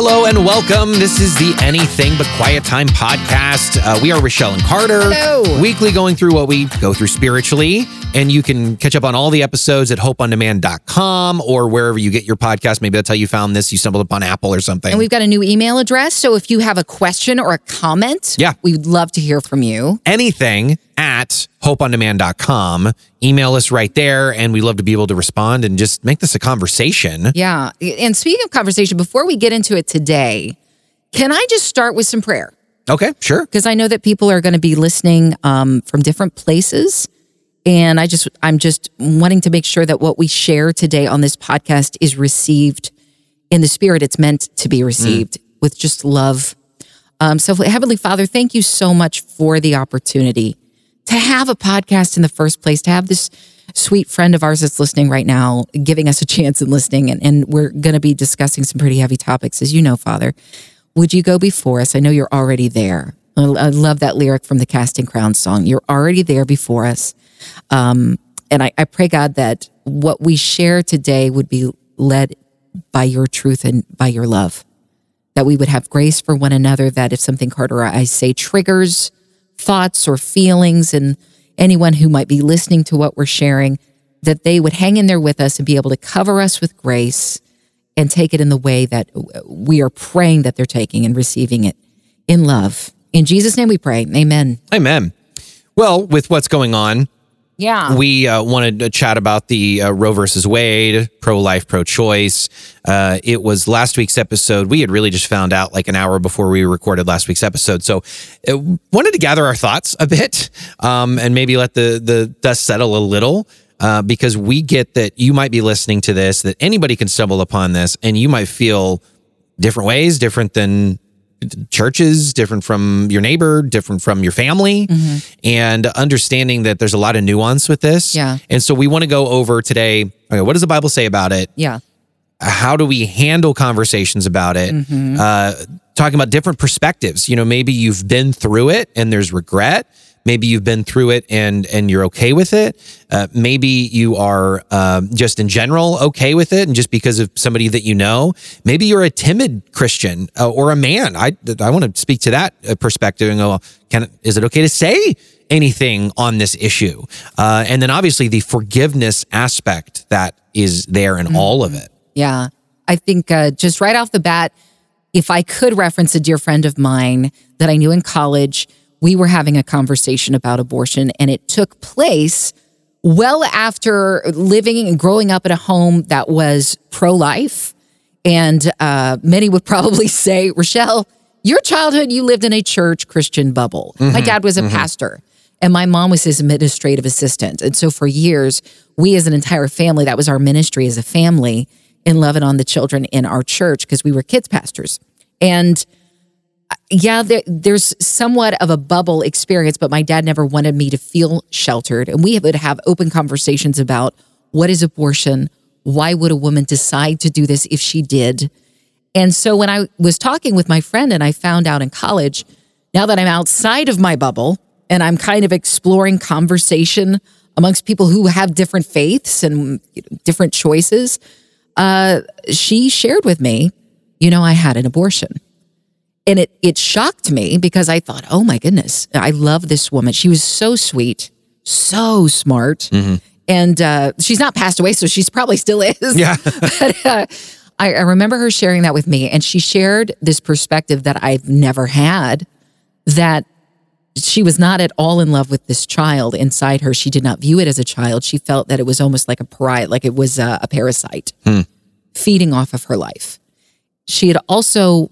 Hello and welcome. This is the Anything But Quiet Time podcast. Uh, we are Rochelle and Carter. Hello. Weekly going through what we go through spiritually. And you can catch up on all the episodes at hopeondemand.com or wherever you get your podcast. Maybe that's how you found this. You stumbled upon Apple or something. And we've got a new email address. So if you have a question or a comment, Yeah. we'd love to hear from you. anything at hopeondemand.com. Email us right there. And we'd love to be able to respond and just make this a conversation. Yeah. And speaking of conversation, before we get into it today, can I just start with some prayer? Okay, sure. Because I know that people are going to be listening um, from different places. And I just, I'm just wanting to make sure that what we share today on this podcast is received in the spirit it's meant to be received with just love. Um, so, Heavenly Father, thank you so much for the opportunity to have a podcast in the first place, to have this sweet friend of ours that's listening right now, giving us a chance and listening. And, and we're going to be discussing some pretty heavy topics, as you know, Father. Would you go before us? I know you're already there. I I love that lyric from the Casting Crown song. You're already there before us. Um, and I, I pray, God, that what we share today would be led by your truth and by your love. That we would have grace for one another, that if something Carter I say triggers thoughts or feelings and anyone who might be listening to what we're sharing, that they would hang in there with us and be able to cover us with grace and take it in the way that we are praying that they're taking and receiving it in love. In Jesus' name we pray. Amen. Amen. Well, with what's going on, Yeah. we uh, wanted to chat about the uh, Roe versus Wade, pro life, pro choice. Uh, it was last week's episode. We had really just found out like an hour before we recorded last week's episode. So uh, wanted to gather our thoughts a bit um, and maybe let the, the dust settle a little. Uh, because we get that you might be listening to this, that anybody can stumble upon this, and you might feel different ways, different than churches, different from your neighbor, different from your family, and understanding that there's a lot of nuance with this. Yeah. And so we want to go over today. Okay, what does the Bible say about it? yeah. How do we handle conversations about it? Uh, talking about different perspectives. You know, maybe you've been through it and there's regret. Maybe you've been through it and and you're okay with it. Uh, maybe you are um, just in general okay with it, and just because of somebody that you know. Maybe you're a timid Christian uh, or a man. I I want to speak to that uh, perspective and go. Can is it okay to say anything on this issue? Uh, and then obviously the forgiveness aspect that is there in all of it. Yeah. I think uh, just right off the bat, if I could reference a dear friend of mine that I knew in college, we were having a conversation about abortion, and it took place well after living and growing up in a home that was pro life. And uh, many would probably say, Rochelle, your childhood, you lived in a church Christian bubble. My dad was a pastor, and my mom was his administrative assistant. And so for years, we as an entire family, that was our ministry as a family in loving on the children in our church because we were kids pastors. And yeah, there, there's somewhat of a bubble experience, but my dad never wanted me to feel sheltered. And we would have open conversations about what is abortion? Why would a woman decide to do this if she did? And so when I was talking with my friend and I found out in college, now that I'm outside of my bubble and I'm kind of exploring conversation amongst people who have different faiths and you know, different choices, uh, she shared with me, you know, I had an abortion. And it it shocked me because I thought, oh my goodness, I love this woman. She was so sweet, so smart. And uh, she's not passed away, so she's probably still is. Yeah. but uh, I, I remember her sharing that with me, and she shared this perspective that I've never had that she was not at all in love with this child inside her. She did not view it as a child. She felt that it was almost like a pariah, like it was a, a parasite feeding off of her life. She had also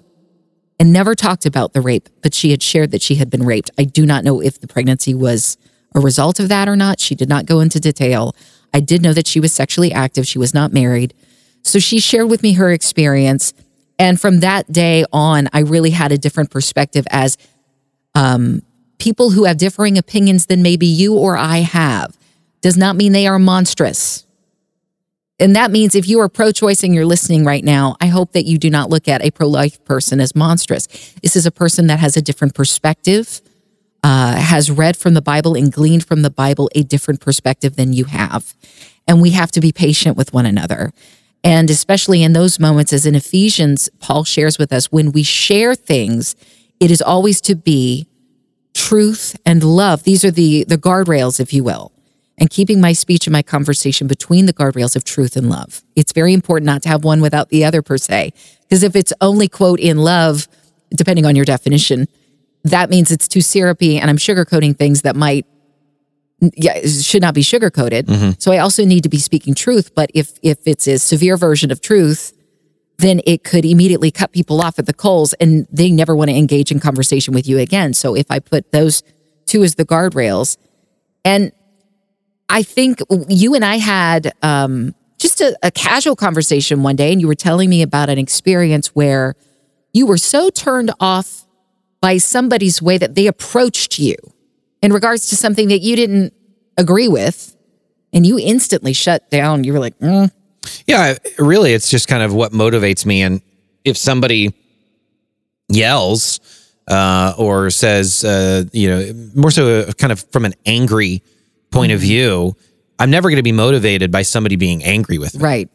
and never talked about the rape, but she had shared that she had been raped. I do not know if the pregnancy was a result of that or not. She did not go into detail. I did know that she was sexually active. She was not married. So she shared with me her experience. And from that day on, I really had a different perspective as um, people who have differing opinions than maybe you or I have does not mean they are monstrous. And that means if you are pro choice and you're listening right now, I hope that you do not look at a pro life person as monstrous. This is a person that has a different perspective, uh, has read from the Bible and gleaned from the Bible a different perspective than you have. And we have to be patient with one another. And especially in those moments, as in Ephesians, Paul shares with us, when we share things, it is always to be truth and love. These are the, the guardrails, if you will, and keeping my speech and my conversation between the guardrails of truth and love. It's very important not to have one without the other, per se, because if it's only, quote, in love, depending on your definition, that means it's too syrupy and I'm sugarcoating things that might yeah, should not be sugar coated. Mm-hmm. So I also need to be speaking truth. But if if it's a severe version of truth, then it could immediately cut people off at the coals, and they never want to engage in conversation with you again. So if I put those two as the guardrails, and I think you and I had um, just a, a casual conversation one day, and you were telling me about an experience where you were so turned off by somebody's way that they approached you in regards to something that you didn't agree with, and you instantly shut down. You were like, mm, Yeah, really, it's just kind of what motivates me. And if somebody yells uh, or says, uh, you know, more so uh, kind of from an angry point of view, I'm never going to be motivated by somebody being angry with me. right.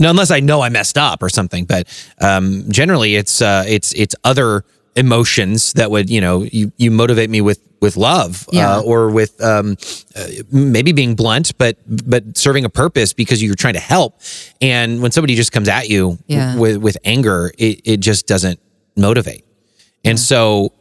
No, unless I know I messed up or something. But um, generally, it's uh, it's it's other emotions that would you know you you motivate me with with love Yeah. uh, or with um, uh, maybe being blunt, but but serving a purpose because you're trying to help. And when somebody just comes at you Yeah. with with anger, it it just doesn't motivate. And so,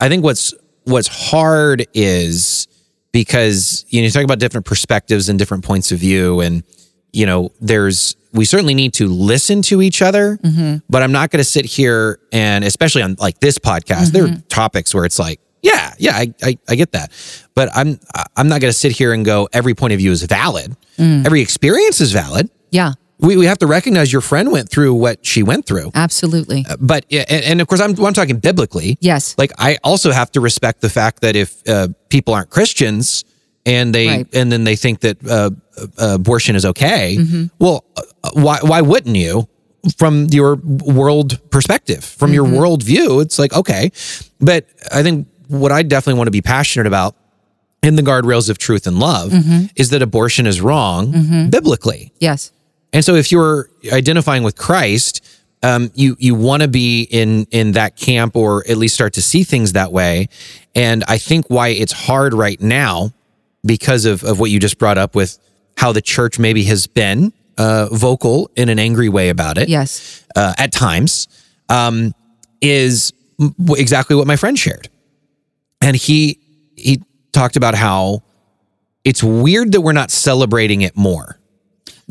I think what's what's hard is because you know you talk about different perspectives and different points of view and you know there's we certainly need to listen to each other mm-hmm. but i'm not going to sit here and especially on like this podcast there are mm-hmm. topics where it's like yeah yeah I, I i get that. But i'm i'm not going to sit here and go every point of view is valid. Mm. Every experience is valid. Yeah. We, we have to recognize your friend went through what she went through Absolutely. but and, and of course I'm, I'm talking biblically Yes. like I also have to respect the fact that if uh, people aren't Christians and they Right. and then they think that uh, uh, abortion is okay, Mm-hmm. well, uh, why why wouldn't you? From your world perspective, from your Mm-hmm. world view, it's like okay, but I think what I definitely want to be passionate about in the guardrails of truth and love Mm-hmm. is that abortion is wrong biblically. yes. And so if you're identifying with Christ, um, you you want to be in in that camp or at least start to see things that way. And I think why it's hard right now because of of what you just brought up with how the church maybe has been uh, vocal in an angry way about it Yes. uh, at times um, is exactly what my friend shared, and he he talked about how it's weird that we're not celebrating it more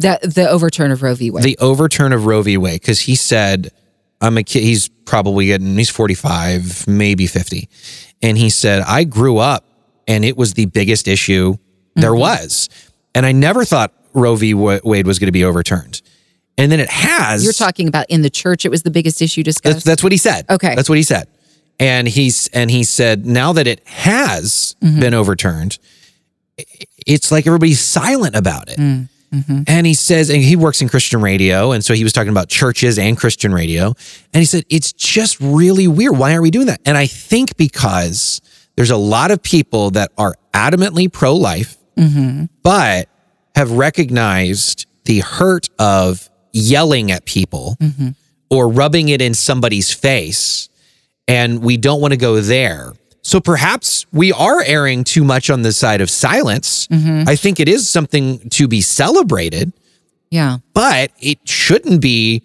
The the overturn of Roe v. Wade. the overturn of Roe v. Wade because he said, "I'm a kid." He's probably getting he's 45, maybe 50, and he said, "I grew up and it was the biggest issue there was, and I never thought Roe v. Wade was going to be overturned, and then it has." You're talking about in the church. It was the biggest issue discussed. That's, that's what he said. Okay. that's what he said, and he's and he said now that it has Mm-hmm. been overturned, it's like everybody's silent about it. Mm, mm-hmm. And he says, and he works in Christian radio. And so he was talking about churches and Christian radio. And he said, it's just really weird. Why are we doing that? And I think because there's a lot of people that are adamantly pro life, Mm-hmm. but have recognized the hurt of yelling at people Mm-hmm. or rubbing it in somebody's face. And we don't want to go there. So perhaps we are erring too much on the side of silence. Mm-hmm. I think it is something to be celebrated, yeah. but it shouldn't be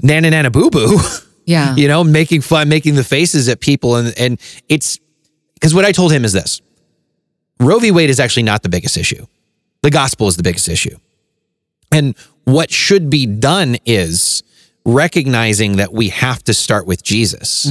nana nana boo boo, Yeah. you know, making fun, making the faces at people. And, and it's because what I told him is this Roe v. Wade is actually not the biggest issue. The gospel is the biggest issue. And what should be done is recognizing that we have to start with Jesus.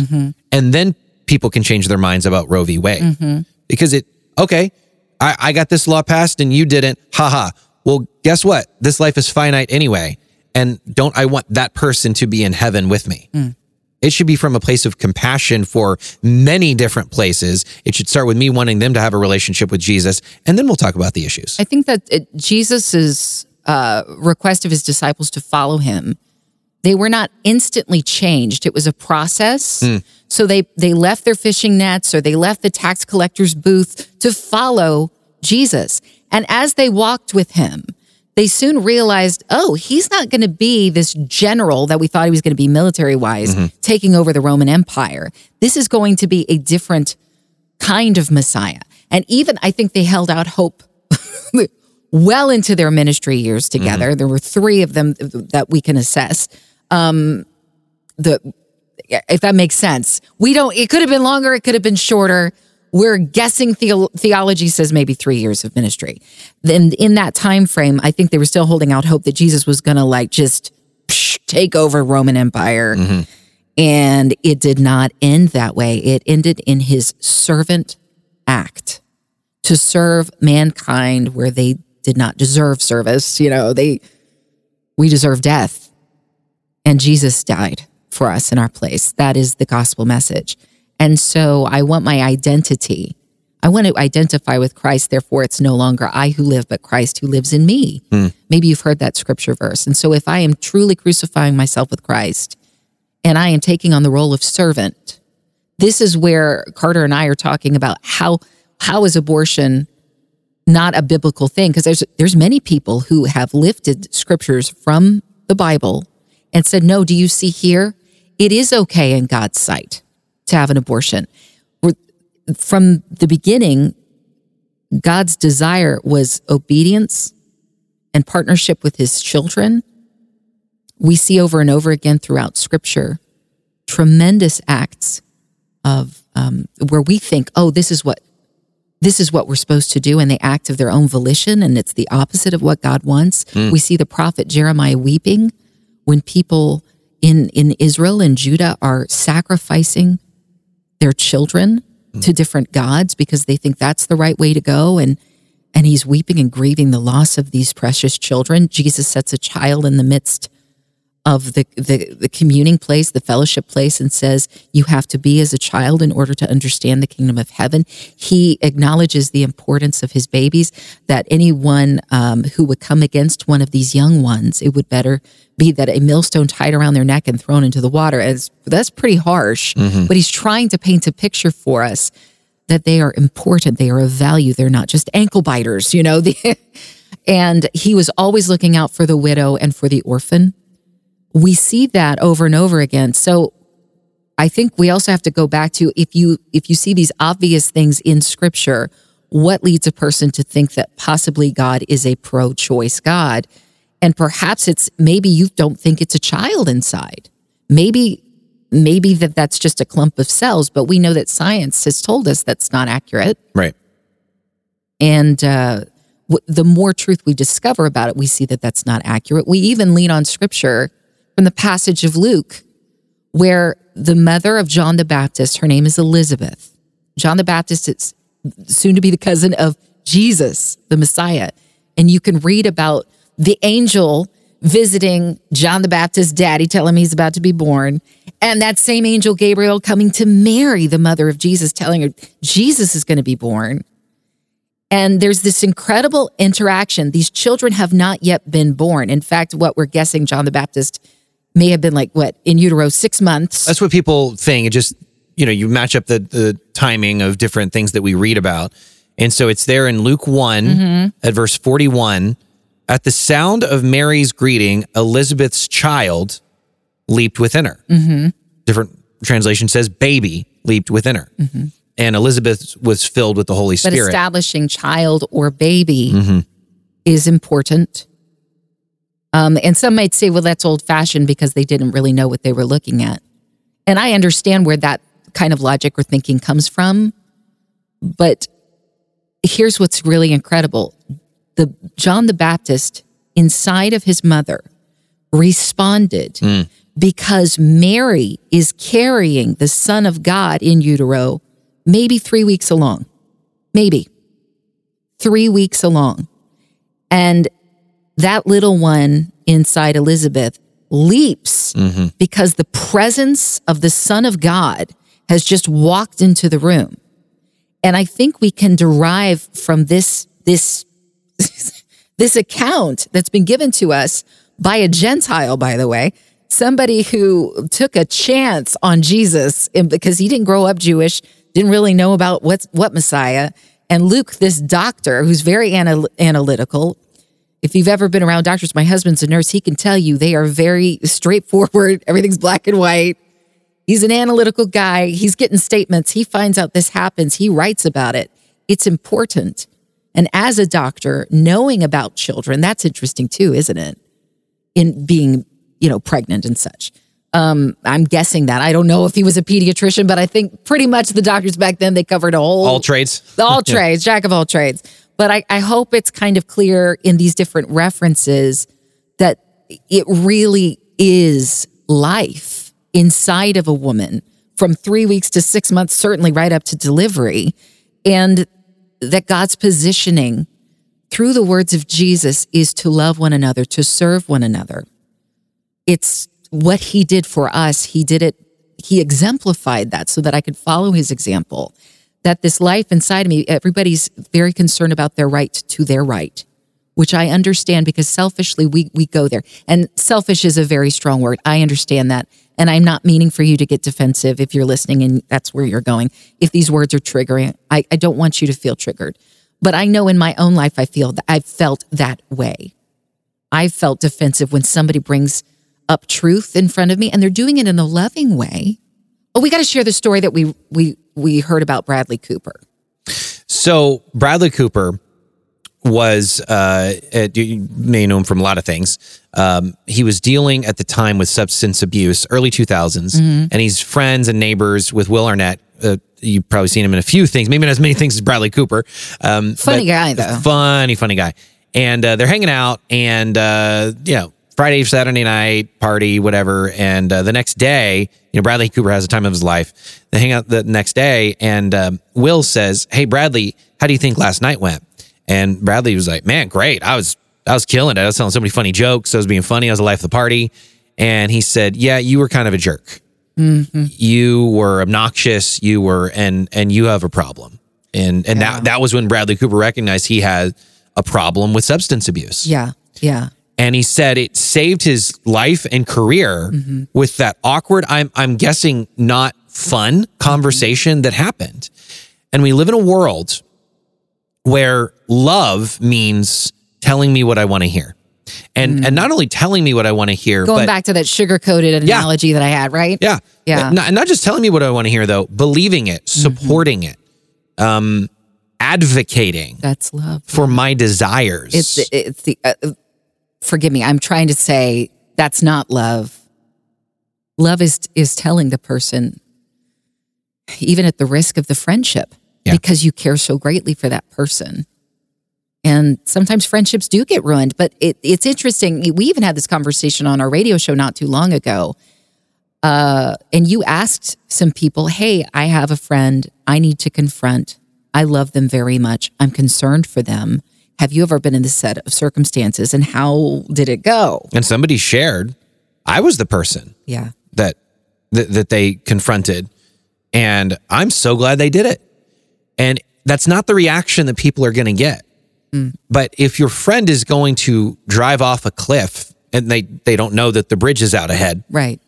And then people can change their minds about Roe v. Wade. Mm-hmm. Because it, okay, I, I got this law passed and you didn't. Haha. Well, guess what? This life is finite anyway. And don't I want that person to be in heaven with me? Mm. It should be from a place of compassion for many different places. It should start with me wanting them to have a relationship with Jesus, and then we'll talk about the issues. I think that it, Jesus's uh, request of his disciples to follow him, they were not instantly changed. It was a process. Mm. So they they left their fishing nets or they left the tax collector's booth to follow Jesus. And as they walked with him, they soon realized, oh, he's not going to be this general that we thought he was going to be military wise, taking over the Roman Empire. This is going to be a different kind of Messiah. And even I think they held out hope well into their ministry years together. There were three of them that we can assess. Um, the if that makes sense, we don't. It could have been longer. It could have been shorter. We're guessing. Theo- theology says maybe three years of ministry. Then in that time frame, I think they were still holding out hope that Jesus was going to like just psh, take over Roman Empire. Mm-hmm. And it did not end that way. It ended in his servant act to serve mankind where they did not deserve service. You know, they we deserve death. And Jesus died for us in our place. That is the gospel message. And so I want my identity. I want to identify with Christ. Therefore, it's no longer I who live, but Christ who lives in me. Hmm. Maybe you've heard that scripture verse. And so if I am truly crucifying myself with Christ and I am taking on the role of servant, this is where Carter and I are talking about how how is abortion not a biblical thing because there's there's many people who have lifted scriptures from the Bible and said, "No, do you see here? It is okay in God's sight to have an abortion." From the beginning, God's desire was obedience and partnership with his children. We see over and over again throughout scripture tremendous acts of um, where we think, oh, this is what this is what we're supposed to do, and they act of their own volition, and it's the opposite of what God wants. We see the prophet Jeremiah weeping when people in in Israel and Judah are sacrificing their children mm. to different gods because they think that's the right way to go, and and he's weeping and grieving the loss of these precious children. Jesus sets a child in the midst of the, the the communing place, the fellowship place, and says you have to be as a child in order to understand the kingdom of heaven. He acknowledges the importance of his babies. That anyone um, who would come against one of these young ones, it would better be that a millstone tied around their neck and thrown into the water. As that's pretty harsh, but he's trying to paint a picture for us that they are important, they are of value, they're not just ankle biters, you know. The- and he was always looking out for the widow and for the orphan we see that over and over again. So I think we also have to go back to if you if you see these obvious things in scripture, what leads a person to think that possibly God is a pro-choice God? And perhaps it's maybe you don't think it's a child inside. Maybe maybe that that's just a clump of cells, but we know that science has told us that's not accurate. Right. And uh, w- the more truth we discover about it, we see that that's not accurate. We even lean on scripture from the passage of Luke, where the mother of John the Baptist, her name is Elizabeth. John the Baptist is soon to be the cousin of Jesus, the Messiah. And you can read about the angel visiting John the Baptist's daddy, telling him he's about to be born. And that same angel, Gabriel, coming to Mary, the mother of Jesus, telling her Jesus is going to be born. And there's this incredible interaction. These children have not yet been born. In fact, what we're guessing John the Baptist may have been like, what, in utero, six months. That's what people think. It just, you know, you match up the, the timing of different things that we read about. And so it's there in Luke one mm-hmm. at verse 41. At the sound of Mary's greeting, Elizabeth's child leaped within her. Mm-hmm. Different translation says baby leaped within her. Mm-hmm. And Elizabeth was filled with the Holy but Spirit. establishing child or baby is important. Um, and some might say, well, that's old fashioned because they didn't really know what they were looking at. And I understand where that kind of logic or thinking comes from. But here's what's really incredible the John the Baptist inside of his mother responded because Mary is carrying the Son of God in utero, maybe three weeks along, maybe three weeks along. And that little one inside Elizabeth leaps mm-hmm. because the presence of the Son of God has just walked into the room. And I think we can derive from this, this, this account that's been given to us by a Gentile, by the way, somebody who took a chance on Jesus because he didn't grow up Jewish, didn't really know about what's, what Messiah. And Luke, this doctor who's very anal- analytical, If you've ever been around doctors, my husband's a nurse, he can tell you they are very straightforward. Everything's black and white. He's an analytical guy. He's getting statements. He finds out this happens. He writes about it. It's important. And as a doctor, knowing about children, that's interesting too, isn't it? In being, you know, pregnant and such. Um, I'm guessing that. I don't know if he was a pediatrician, but I think pretty much the doctors back then they covered a whole All trades. all trades, jack of all trades. But I, I hope it's kind of clear in these different references that it really is life inside of a woman from three weeks to six months, certainly right up to delivery. And that God's positioning through the words of Jesus is to love one another, to serve one another. It's what he did for us. He did it, he exemplified that so that I could follow his example. That this life inside of me, everybody's very concerned about their right to their right, which I understand because selfishly we, we go there. And selfish is a very strong word. I understand that. And I'm not meaning for you to get defensive if you're listening and that's where you're going. If these words are triggering, I, I don't want you to feel triggered. But I know in my own life, I feel that I've felt that way. I felt defensive when somebody brings up truth in front of me and they're doing it in a loving way. Oh, we got to share the story that we we we heard about Bradley Cooper. So Bradley Cooper was uh, uh, you may know him from a lot of things. Um, he was dealing at the time with substance abuse, early 2000s, and he's friends and neighbors with Will Arnett. Uh, you've probably seen him in a few things, maybe not as many things as Bradley Cooper. Um, Funny guy, though. Funny, funny guy. And uh, they're hanging out, and uh, you know, Friday, Saturday night party, whatever. And uh, the next day, you know, Bradley Cooper has the time of his life. They hang out the next day, and um, Will says, "Hey, Bradley, how do you think last night went?" And Bradley was like, "Man, great. I was I was killing it. I was telling so many funny jokes. I was being funny. I was the life of the party." And he said, "Yeah, you were kind of a jerk. You were obnoxious. You were and and you have a problem." And and that that was when Bradley Cooper recognized he had a problem with substance abuse. Yeah, yeah. And he said it saved his life and career with that awkward, I'm I'm guessing not fun conversation that happened. And we live in a world where love means telling me what I want to hear. And and not only telling me what I want to hear, Going but back to that sugar coated Yeah. analogy that I had, right? yeah. Yeah. Not, not just telling me what I want to hear though, believing it, supporting it, um advocating That's love. for my desires. It's it's the uh, forgive me. I'm trying to say that's not love. Love is is telling the person, even at the risk of the friendship, Yeah. because you care so greatly for that person. And sometimes friendships do get ruined, but it, it's interesting. We even had this conversation on our radio show not too long ago. Uh, and you asked some people, Hey, I have a friend I need to confront. I love them very much. I'm concerned for them. Have you ever been in this set of circumstances and how did it go? and somebody shared, I was the person. Yeah. that that, that they confronted and i'm so glad they did it and that's not the reaction that people are going to get mm. but if your friend is going to drive off a cliff and they they don't know that the bridge is out ahead Right.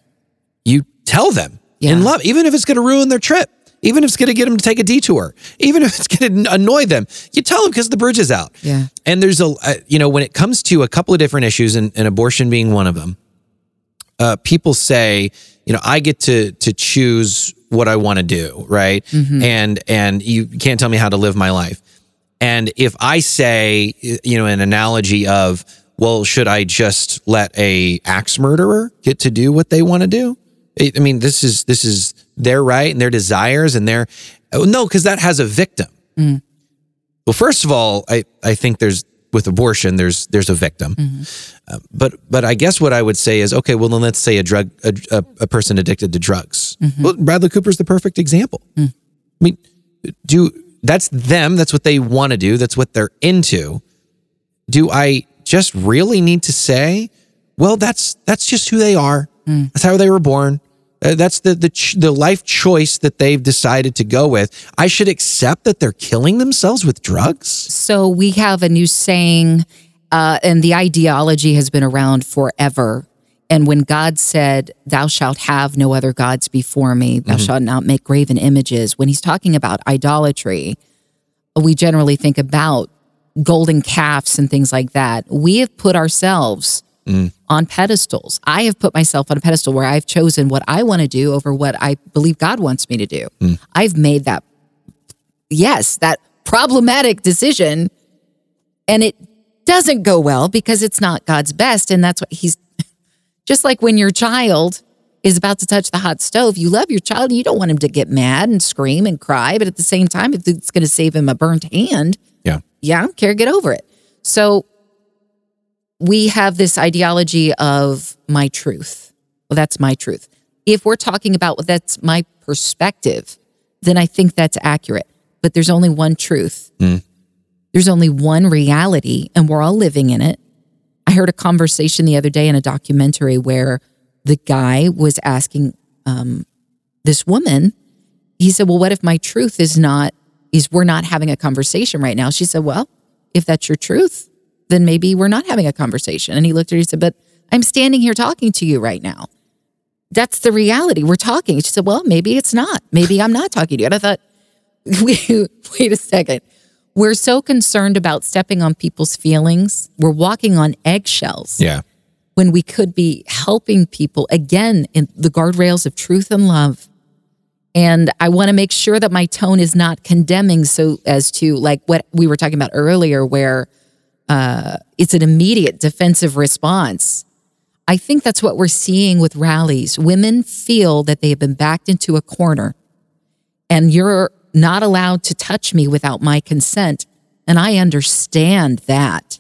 you tell them Yeah. in love even if it's going to ruin their trip even if it's going to get them to take a detour even if it's going to annoy them you tell them because the bridge is out Yeah. and there's a, uh, you know, when it comes to a couple of different issues, and, and abortion being one of them, uh, people say, you know, I get to to choose what I want to do, right? And and you can't tell me how to live my life. And if I say, you know, an analogy of, well, should I just let a axe murderer get to do what they want to do? I mean, this is this is their right and their desires and their oh, no, because that has a victim. Mm. Well, first of all, I, I think there's with abortion there's there's a victim, mm-hmm. Uh, but but I guess what I would say is okay. Well, then let's say a drug a, a, a person addicted to drugs. Mm-hmm. Well, Bradley Cooper's the perfect example. Mm. I mean, do that's them. That's what they want to do. That's what they're into. Do I just really need to say, well, that's that's just who they are. Mm. That's how they were born. Uh, that's the the ch- the life choice that they've decided to go with. I should accept that they're killing themselves with drugs. So we have a new saying, uh, and the ideology has been around forever. And when God said, Thou shalt have no other gods before me, thou shalt not make graven images, when he's talking about idolatry, we generally think about golden calves and things like that. We have put ourselves Mm. on pedestals. I have put myself on a pedestal where I've chosen what I want to do over what I believe God wants me to do. Mm. I've made that, yes, that problematic decision, and it doesn't go well because it's not God's best. And that's what He's just like when your child is about to touch the hot stove, you love your child and you don't want him to get mad and scream and cry. But at the same time, if it's going to save him a burnt hand, Yeah. yeah, I don't care, get over it. So we have this ideology of my truth. Well, that's my truth. If we're talking about well, that's my perspective, then I think that's accurate. But there's only one truth. There's only one reality, and we're all living in it. I heard a conversation the other day in a documentary where the guy was asking um, this woman, he said, Well, what if my truth is not, is we're not having a conversation right now? She said, Well, if that's your truth, then maybe we're not having a conversation. And he looked at her and said, But I'm standing here talking to you right now. That's the reality. We're talking. She said, Well, maybe it's not. Maybe I'm not talking to you. And I thought, wait, wait a second. We're so concerned about stepping on people's feelings. We're walking on eggshells Yeah. when we could be helping people again in the guardrails of truth and love. And I want to make sure that my tone is not condemning so as to like what we were talking about earlier, where uh, it's an immediate defensive response. I think that's what we're seeing with rallies. Women feel that they have been backed into a corner and you're not allowed to touch me without my consent. And I understand that.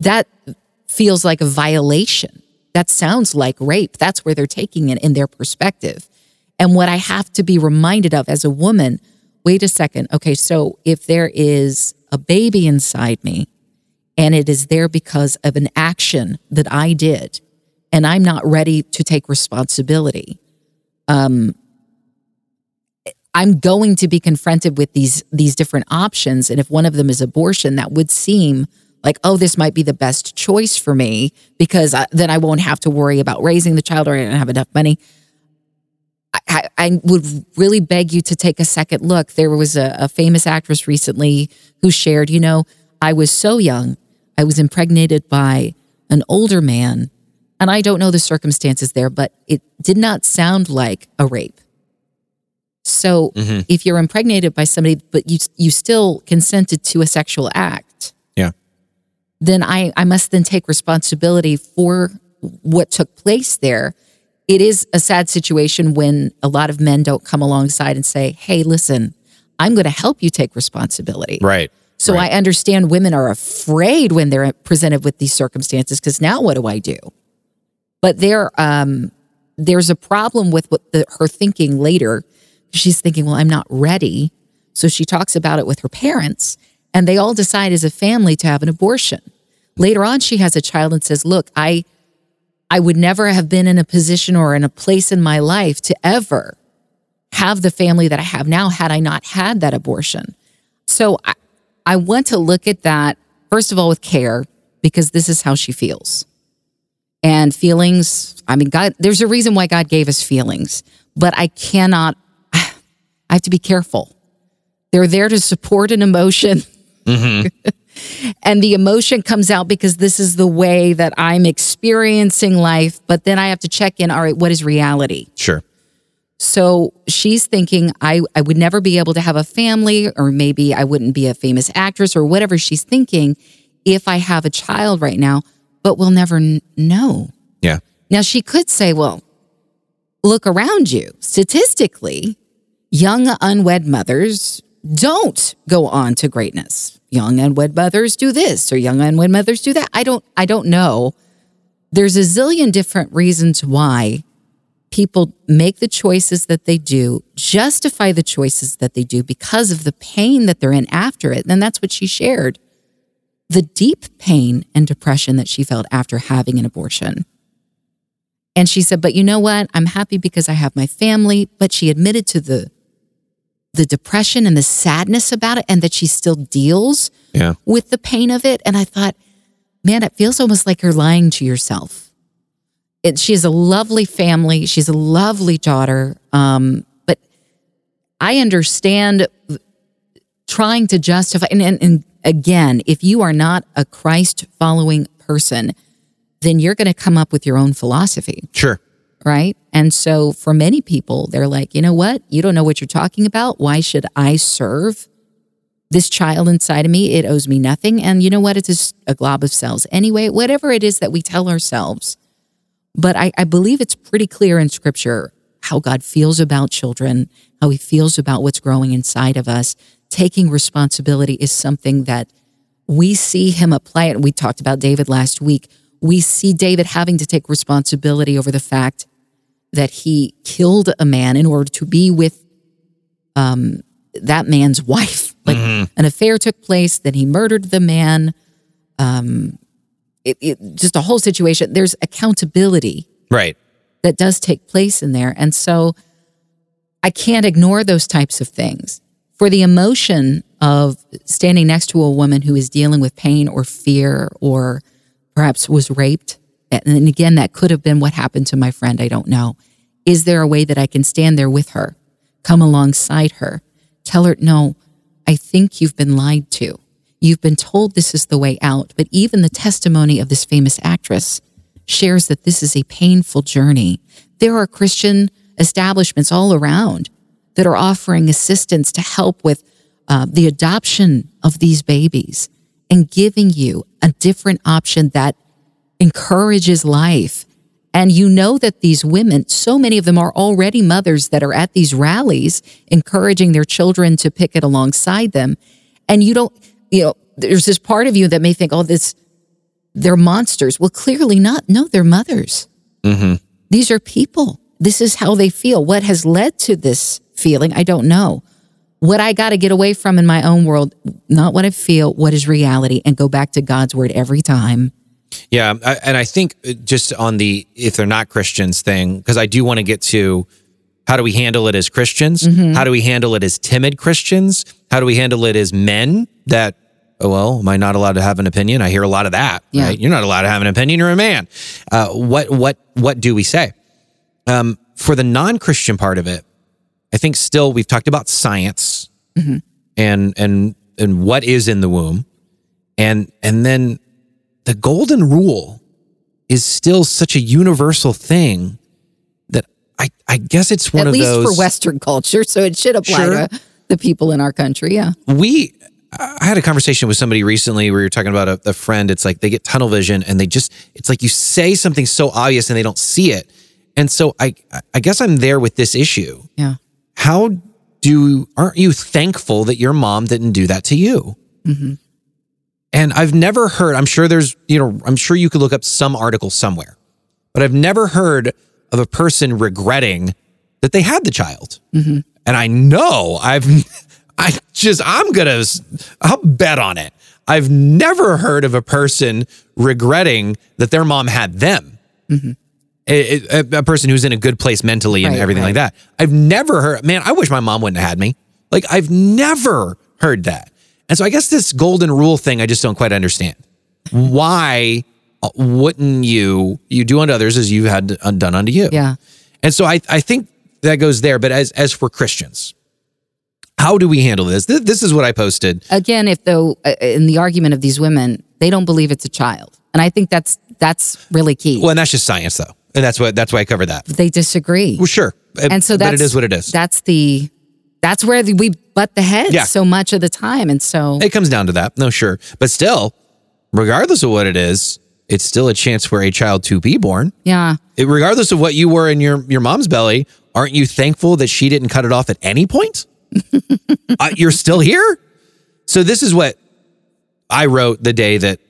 That feels like a violation. That sounds like rape. That's where they're taking it in their perspective. And what I have to be reminded of as a woman wait a second. Okay, so if there is a baby inside me and it is there because of an action that I did, and I'm not ready to take responsibility, um, I'm going to be confronted with these these different options. And if one of them is abortion, that would seem like, oh, this might be the best choice for me because I, then I won't have to worry about raising the child or I don't have enough money. I, I, would really beg you to take a second look. There was a, a famous actress recently who shared, you know, I was so young, I was impregnated by an older man, and I don't know the circumstances there, but it did not sound like a rape. So mm-hmm. if you're impregnated by somebody, but you you still consented to a sexual act, Yeah. then I, I must then take responsibility for what took place there. It is a sad situation when a lot of men don't come alongside and say, hey, listen, I'm going to help you take responsibility. Right. So right. I understand women are afraid when they're presented with these circumstances because now what do I do? But there, um, there's a problem with what the, her thinking later. She's thinking, well, I'm not ready. So she talks about it with her parents, and they all decide as a family to have an abortion. Later on, she has a child and says, look, I, I would never have been in a position or in a place in my life to ever have the family that I have now had I not had that abortion. So I, I want to look at that, first of all, with care, because this is how she feels. And feelings, I mean, God, there's a reason why God gave us feelings, but I cannot, I have to be careful. They're there to support an emotion. Mm-hmm. and the emotion comes out because this is the way that I'm experiencing life. But then I have to check in all right, what is reality? Sure. So she's thinking, I, I would never be able to have a family, or maybe I wouldn't be a famous actress, or whatever she's thinking if I have a child right now, but we'll never n- know. Yeah. Now, she could say, well, look around you. Statistically, young unwed mothers don't go on to greatness. Young unwed mothers do this or young unwed mothers do that. I don't I don't know. There's a zillion different reasons why people make the choices that they do, justify the choices that they do because of the pain that they're in after it. And that's what she shared. The deep pain and depression that she felt after having an abortion. And she said, But you know what? I'm happy because I have my family. But she admitted to the the depression and the sadness about it and that she still deals Yeah. with the pain of it. And I thought, man, it feels almost like you're lying to yourself. It, she has a lovely family. She's a lovely daughter. Um, but I understand trying to justify, and, and, and again, if you are not a Christ following person, then you're going to come up with your own philosophy, Sure. right? And so for many people, they're like, you know what? You don't know what you're talking about. Why should I serve this child inside of me? It owes me nothing. And you know what? It's just a glob of cells. Anyway, whatever it is that we tell ourselves. But I, I believe it's pretty clear in scripture how God feels about children, how he feels about what's growing inside of us. Taking responsibility is something that we see him apply it. We talked about David last week. We see David having to take responsibility over the fact that he killed a man in order to be with um, that man's wife. Like an affair took place, then he murdered the man. Um, it, it, just a whole situation. There's accountability Right. that does take place in there. And so I can't ignore those types of things. For the emotion of standing next to a woman who is dealing with pain or fear or perhaps was raped, and again, that could have been what happened to my friend, I don't know. Is there a way that I can stand there with her, come alongside her, tell her, no, I think you've been lied to. You've been told this is the way out. But even the testimony of this famous actress shares that this is a painful journey. There are Christian establishments all around that are offering assistance to help with uh, the adoption of these babies and giving you a different option that encourages life. And you know that these women, so many of them are already mothers that are at these rallies, encouraging their children to pick it alongside them. And you don't, you know, there's this part of you that may think, oh, this, they're monsters. Well, clearly not. No, they're mothers. These are people. This is how they feel. What has led to this feeling, I don't know. What I got to get away from in my own world, not what I feel, what is reality, and go back to God's word every time. Yeah, I, and I think uh, just on the if they're not Christians thing, because I do want to get to how do we handle it as Christians? How do we handle it as timid Christians? How do we handle it as men that, well, am I not allowed to have an opinion? I hear a lot of that. Yeah. Right? You're not allowed to have an opinion. You're a man. Uh, what what what do we say? Um, for the non-Christian part of it, I think still we've talked about science and and and what is in the womb, and and then the golden rule is still such a universal thing that I I guess it's one of the. At of least those for Western culture. So it should apply Sure. to the people in our country. Yeah. we I had a conversation with somebody recently where you're talking about a, a friend. It's like they get tunnel vision and they just it's like you say something so obvious and they don't see it. And so I I guess I'm there with this issue. Yeah. How do aren't you thankful that your mom didn't do that to you? Mm-hmm. And I've never heard. I'm sure there's you know I'm sure you could look up some article somewhere, but I've never heard of a person regretting that they had the child. Mm-hmm. And I know I've I just I'm gonna I'll bet on it. I've never heard of a person regretting that their mom had them a, a- a person who's in a good place mentally and Right, everything like that. I've never heard, man, I wish my mom wouldn't have had me. Like, I've never heard that. And so I guess this golden rule thing, I just don't quite understand. Why uh, wouldn't you, you do unto others as you had done unto you? Yeah. And so I, I think that goes there. But as, as for Christians, how do we handle this? This, this is what I posted. Again, if though uh, in the argument of these women, they don't believe it's a child. And I think that's that's really key. Well, and that's just science though. And that's what, that's why I covered that. they disagree. Well, sure. and so that's but it is what it is. That's the that's where the, we butt the heads Yeah. so much of the time. And so It comes down to that. No, sure. But still, regardless of what it is, it's still a chance for a child to be born. yeah. It- regardless of what you were in your, your mom's belly, aren't you thankful that she didn't cut it off at any point? Uh, you're still here? So this is what I wrote the day that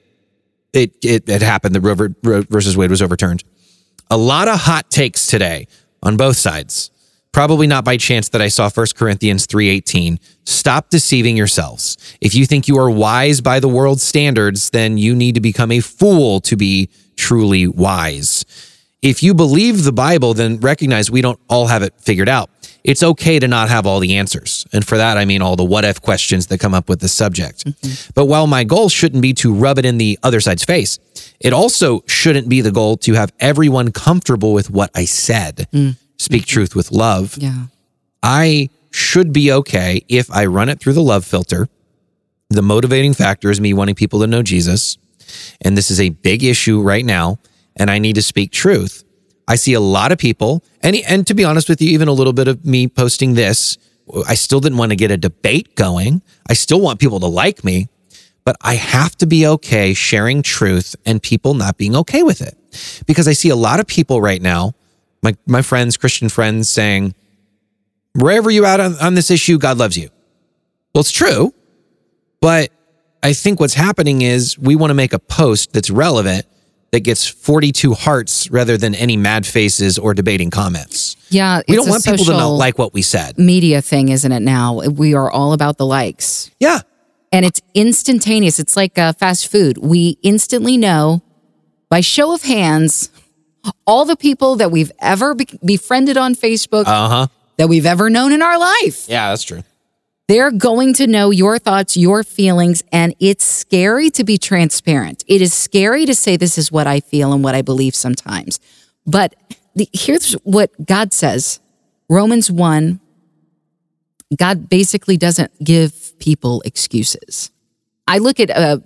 it, it, it happened, Roe Roe versus Wade was overturned. A lot of hot takes today on both sides. Probably not by chance that I saw 1 Corinthians 3:18. Stop deceiving yourselves. If you think you are wise by the world's standards, then you need to become a fool to be truly wise. If you believe the Bible, then recognize we don't all have it figured out. It's okay to not have all the answers. And for that, I mean all the what if questions that come up with the subject. Mm-hmm. But while my goal shouldn't be to rub it in the other side's face, it also shouldn't be the goal to have everyone comfortable with what I said. Mm. Mm-hmm. Speak truth with love. Yeah. I should be okay if I run it through the love filter The motivating factor is me wanting people to know Jesus. And this is a big issue right now. And I need to speak truth. I see a lot of people, and, and to be honest with you, even a little bit of me posting this, I still didn't want to get a debate going. I still want people to like me, but I have to be okay sharing truth and people not being okay with it. Because I see a lot of people right now, my, my friends, Christian friends, saying, wherever you're at on, on this issue, God loves you. Well, it's true. But I think what's happening is we want to make a post that's relevant that gets 42 hearts rather than any mad faces or debating comments. Yeah, We don't want people to not like what we said. media thing, isn't it? Now we are all about the likes, Yeah. and it's instantaneous. It's like uh, fast food. We instantly know by show of hands all the people that we've ever be- befriended on Facebook Uh huh. that we've ever known in our life. Yeah, that's true. They're going to know your thoughts, your feelings, and it's scary to be transparent. It is scary to say this is what I feel and what I believe sometimes. But the, here's what God says Romans 1 God basically doesn't give people excuses. I look at uh,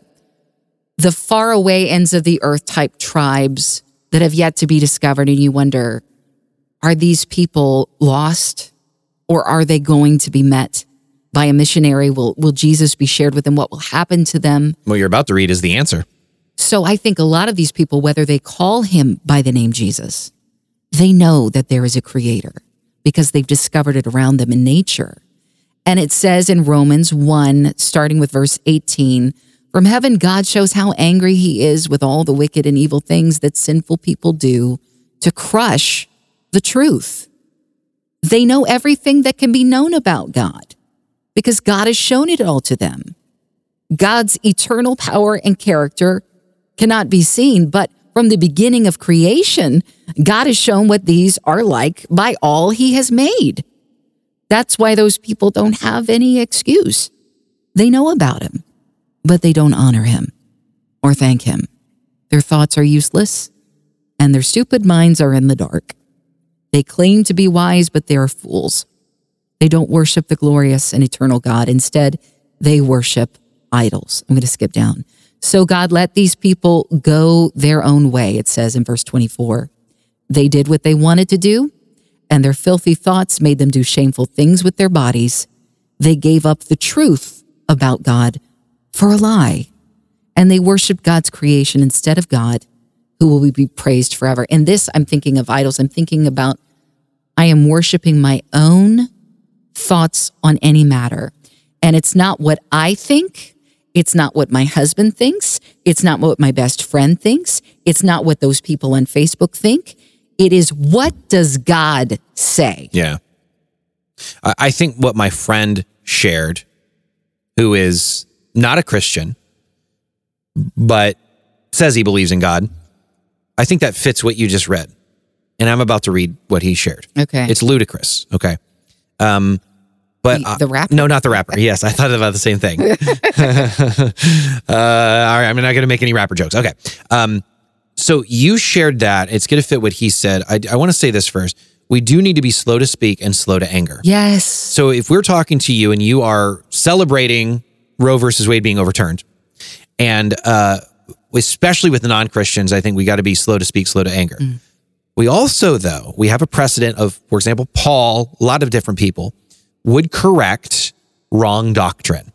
the faraway ends of the earth type tribes that have yet to be discovered, and you wonder are these people lost or are they going to be met by a missionary? Will, will Jesus be shared with them? What will happen to them? What you're about to read is the answer. So I think a lot of these people, whether they call him by the name Jesus, they know that there is a creator because they've discovered it around them in nature. And it says in Romans 1, starting with verse 18, from heaven, God shows how angry he is with all the wicked and evil things that sinful people do to crush the truth. They know everything that can be known about God because God has shown it all to them. God's eternal power and character cannot be seen, but from the beginning of creation, God has shown what these are like by all he has made. That's why those people don't have any excuse. They know about him, but they don't honor him or thank him. Their thoughts are useless and their stupid minds are in the dark. They claim to be wise, but they are fools. They don't worship the glorious and eternal God. Instead, they worship idols. I'm going to skip down. So God let these people go their own way, it says in verse 24. They did what they wanted to do, and their filthy thoughts made them do shameful things with their bodies. They gave up the truth about God for a lie, and they worshiped God's creation instead of God, who will be praised forever. And this, I'm thinking of idols. I'm thinking about I am worshiping my own thoughts on any matter. And it's not what I think. It's not what my husband thinks. It's not what my best friend thinks. It's not what those people on Facebook think. It is what does God say? Yeah. I think what my friend shared, who is not a Christian, but says he believes in God, I think that fits what you just read. And I'm about to read what he shared. Okay. It's ludicrous. Okay. Um, but The- the rapper? No, not the rapper. Yes, I thought about the same thing. uh, all right, I'm not going to make any rapper jokes. Okay. Um, so you shared that. It's going to fit what he said. I, I want to say this first. We do need to be slow to speak and slow to anger. yes. So if we're talking to you and you are celebrating Roe versus Wade being overturned, and uh, especially with non Christians, I think we got to be slow to speak, slow to anger. We also, though, we have a precedent of, for example, Paul, a lot of different people would correct wrong doctrine.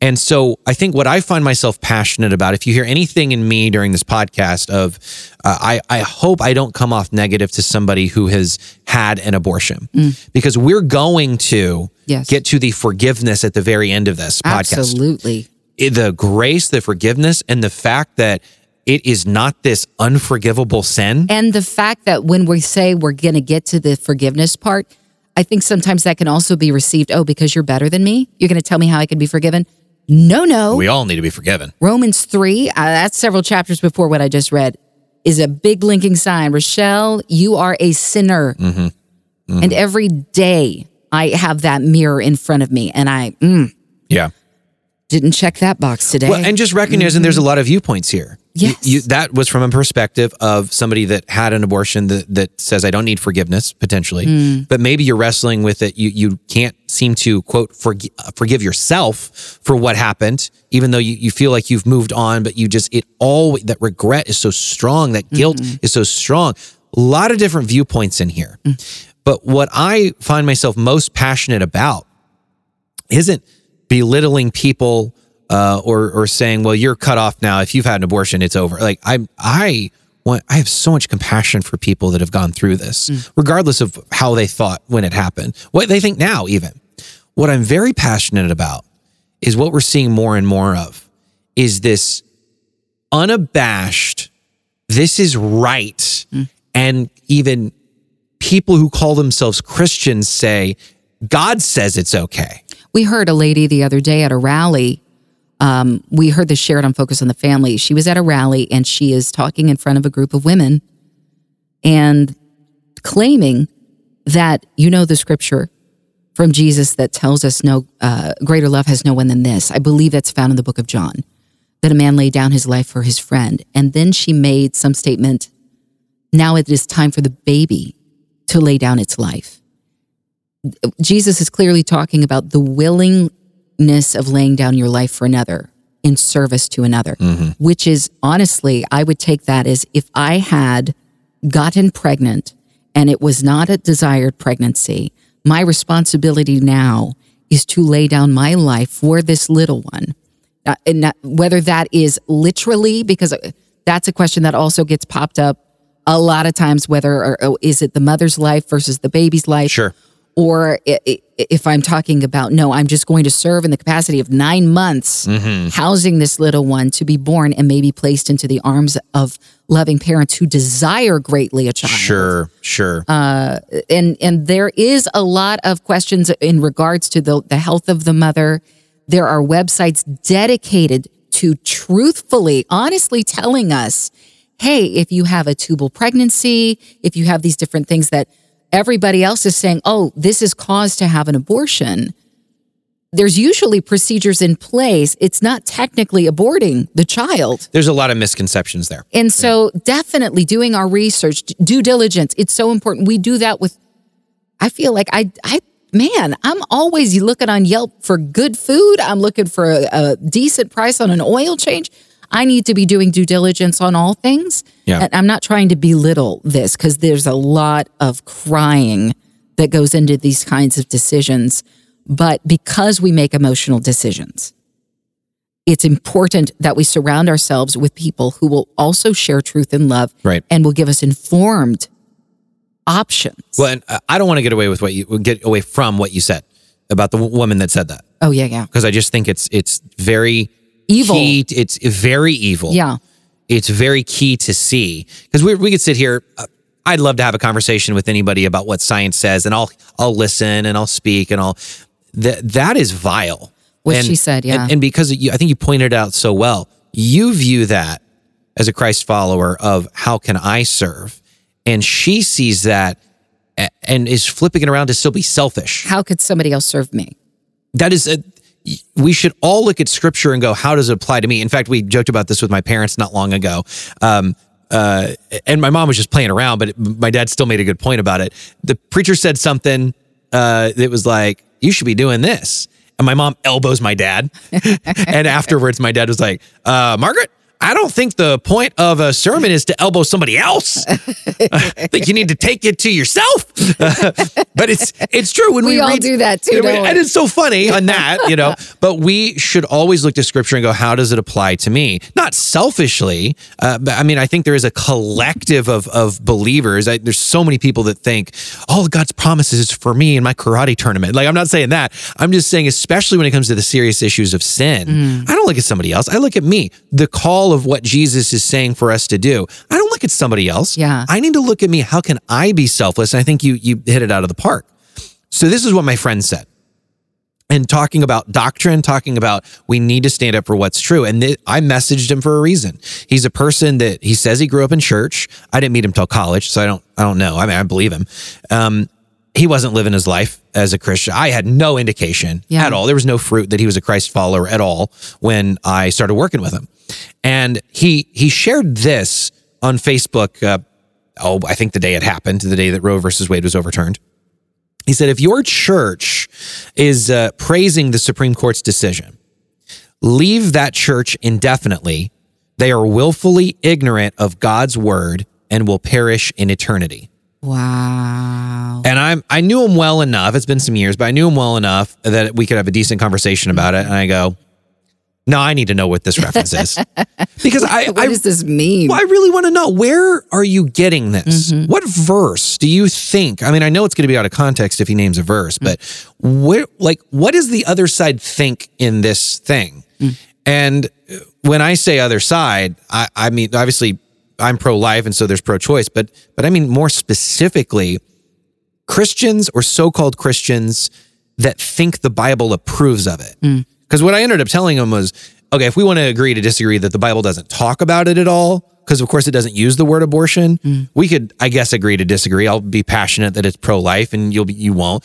And so I think what I find myself passionate about, if you hear anything in me during this podcast of, uh, I, I hope I don't come off negative to somebody who has had an abortion because we're going to Yes. get to the forgiveness at the very end of this podcast Absolutely. the grace, the forgiveness, and the fact that it is not this unforgivable sin. And the fact that when we say we're going to get to the forgiveness part, I think sometimes that can also be received, oh, because you're better than me, you're going to tell me how I can be forgiven. No, no. We all need to be forgiven. Romans 3, uh, that's several chapters before what I just read, is a big linking sign. Rochelle, you are a sinner. And every day I have that mirror in front of me and I mm, Yeah. didn't check that box today. Well, and just recognizing there's a lot of viewpoints here. You- Yes. you, that was from a perspective of somebody that had an abortion that, that says, I don't need forgiveness, potentially. Mm. But maybe you're wrestling with it. You, you can't seem to, quote, forgi- uh, forgive yourself for what happened, even though you, you feel like you've moved on, but you just, it all, that regret is so strong, that guilt Mm-hmm. is so strong. A lot of different viewpoints in here. Mm. But what I find myself most passionate about isn't belittling people uh, or or saying, "Well, you're cut off now. If you've had an abortion, it's over." Like I I want I have so much compassion for people that have gone through this, regardless of how they thought when it happened, what they think now. Even what I'm very passionate about is what we're seeing more and more of is this unabashed. This is right, and even people who call themselves Christians say, God says it's okay. We heard a lady the other day at a rally. Um, we heard this shared on Focus on the Family. She was at a rally and she is talking in front of a group of women and claiming that you know the scripture from Jesus that tells us no uh, greater love has no one than this. I believe that's found in the book of John that a man laid down his life for his friend. And then she made some statement. Now it is time for the baby to lay down its life. Jesus is clearly talking about the willingness of laying down your life for another in service to another, which is honestly, I would take that as if I had gotten pregnant and it was not a desired pregnancy, my responsibility now is to lay down my life for this little one. Uh, and not, whether that is literally, because that's a question that also gets popped up a lot of times, whether or, or is it the mother's life versus the baby's life? Sure. Or if I'm talking about, no, I'm just going to serve in the capacity of nine months, mm-hmm. housing this little one to be born and maybe placed into the arms of loving parents who desire greatly a child. Sure, sure. Uh, and and there is a lot of questions in regards to the, the health of the mother. There are websites dedicated to truthfully, honestly telling us, hey, if you have a tubal pregnancy, if you have these different things that everybody else is saying, oh, this is cause to have an abortion. There's usually procedures in place. It's not technically aborting the child. There's a lot of misconceptions there. And so, definitely doing our research, due diligence, it's so important. We do that with, I feel like I, I, man, I'm always looking on Yelp for good food. I'm looking for a, a decent price on an oil change. I need to be doing due diligence on all things. Yeah. And I'm not trying to belittle this because there's a lot of crying that goes into these kinds of decisions. But because we make emotional decisions, it's important that we surround ourselves with people who will also share truth and love Right. and will give us informed options. Well, and uh, I don't want to get away with what you get away from what you said about the w- woman that said that oh, yeah, yeah. because I just think it's it's very Evil. Key, it's very evil. Yeah. it's very key to see because we we could sit here. Uh, I'd love to have a conversation with anybody about what science says, and I'll I'll listen and I'll speak and I'll that that is vile. What and, she said, yeah. and, and because you, I think you pointed out so well, you view that as a Christ follower of how can I serve, and she sees that and is flipping it around to still be selfish. How could somebody else serve me? That is a we should all look at scripture and go, how does it apply to me? In fact, we joked about this with my parents not long ago. Um, uh, and my mom was just playing around, but my dad still made a good point about it. The preacher said something uh, that was like, you should be doing this. And my mom elbows my dad. and afterwards, my dad was like, uh, Margaret, I don't think the point of a sermon is to elbow somebody else. I think you need to take it to yourself. but it's it's true when we, We all read- do that too, and we- don't we? and it's so funny on that, you know. But we should always look to Scripture and go, how does it apply to me? Not selfishly, uh, but I mean, I think there is a collective of of believers. I, there's so many people that think all God's promises is for me in my karate tournament. Like I'm not saying that. I'm just saying, especially when it comes to the serious issues of sin, Mm. I don't look at somebody else. I look at me. The call of what Jesus is saying for us to do. I don't look at somebody else. Yeah. I need to look at me. How can I be selfless? And I think you you hit it out of the park. So this is what my friend said. And talking about doctrine, talking about we need to stand up for what's true. And th- I messaged him for a reason. He's a person that he says he grew up in church. I didn't meet him till college, so I don't I don't know. I mean, I believe him. Um, he wasn't living his life as a Christian. I had no indication Yeah. at all. There was no fruit that he was a Christ follower at all when I started working with him. And he he shared this on Facebook. Uh, oh, I think the day it happened, the day that Roe versus Wade was overturned. He said, if your church is uh, praising the Supreme Court's decision, leave that church indefinitely. They are willfully ignorant of God's word and will perish in eternity. Wow. And I'm I knew him well enough. It's been some years, but I knew him well enough that we could have a decent conversation about it. And I go, no, I need to know what this reference is because I What I, does this mean? well, I really want to know where are you getting this? Mm-hmm. What verse do you think? I mean, I know it's going to be out of context if he names a verse, but where, like, what does the other side think in this thing? Mm. And when I say other side, I, I mean, obviously, I'm pro-life, and so there's pro-choice, but but I mean more specifically, Christians or so-called Christians that think the Bible approves of it. Mm. Because what I ended up telling them was, okay, if we want to agree to disagree that the Bible doesn't talk about it at all, because of course it doesn't use the word abortion, Mm. we could, I guess, agree to disagree. I'll be passionate that it's pro-life, and you'll be, you won't.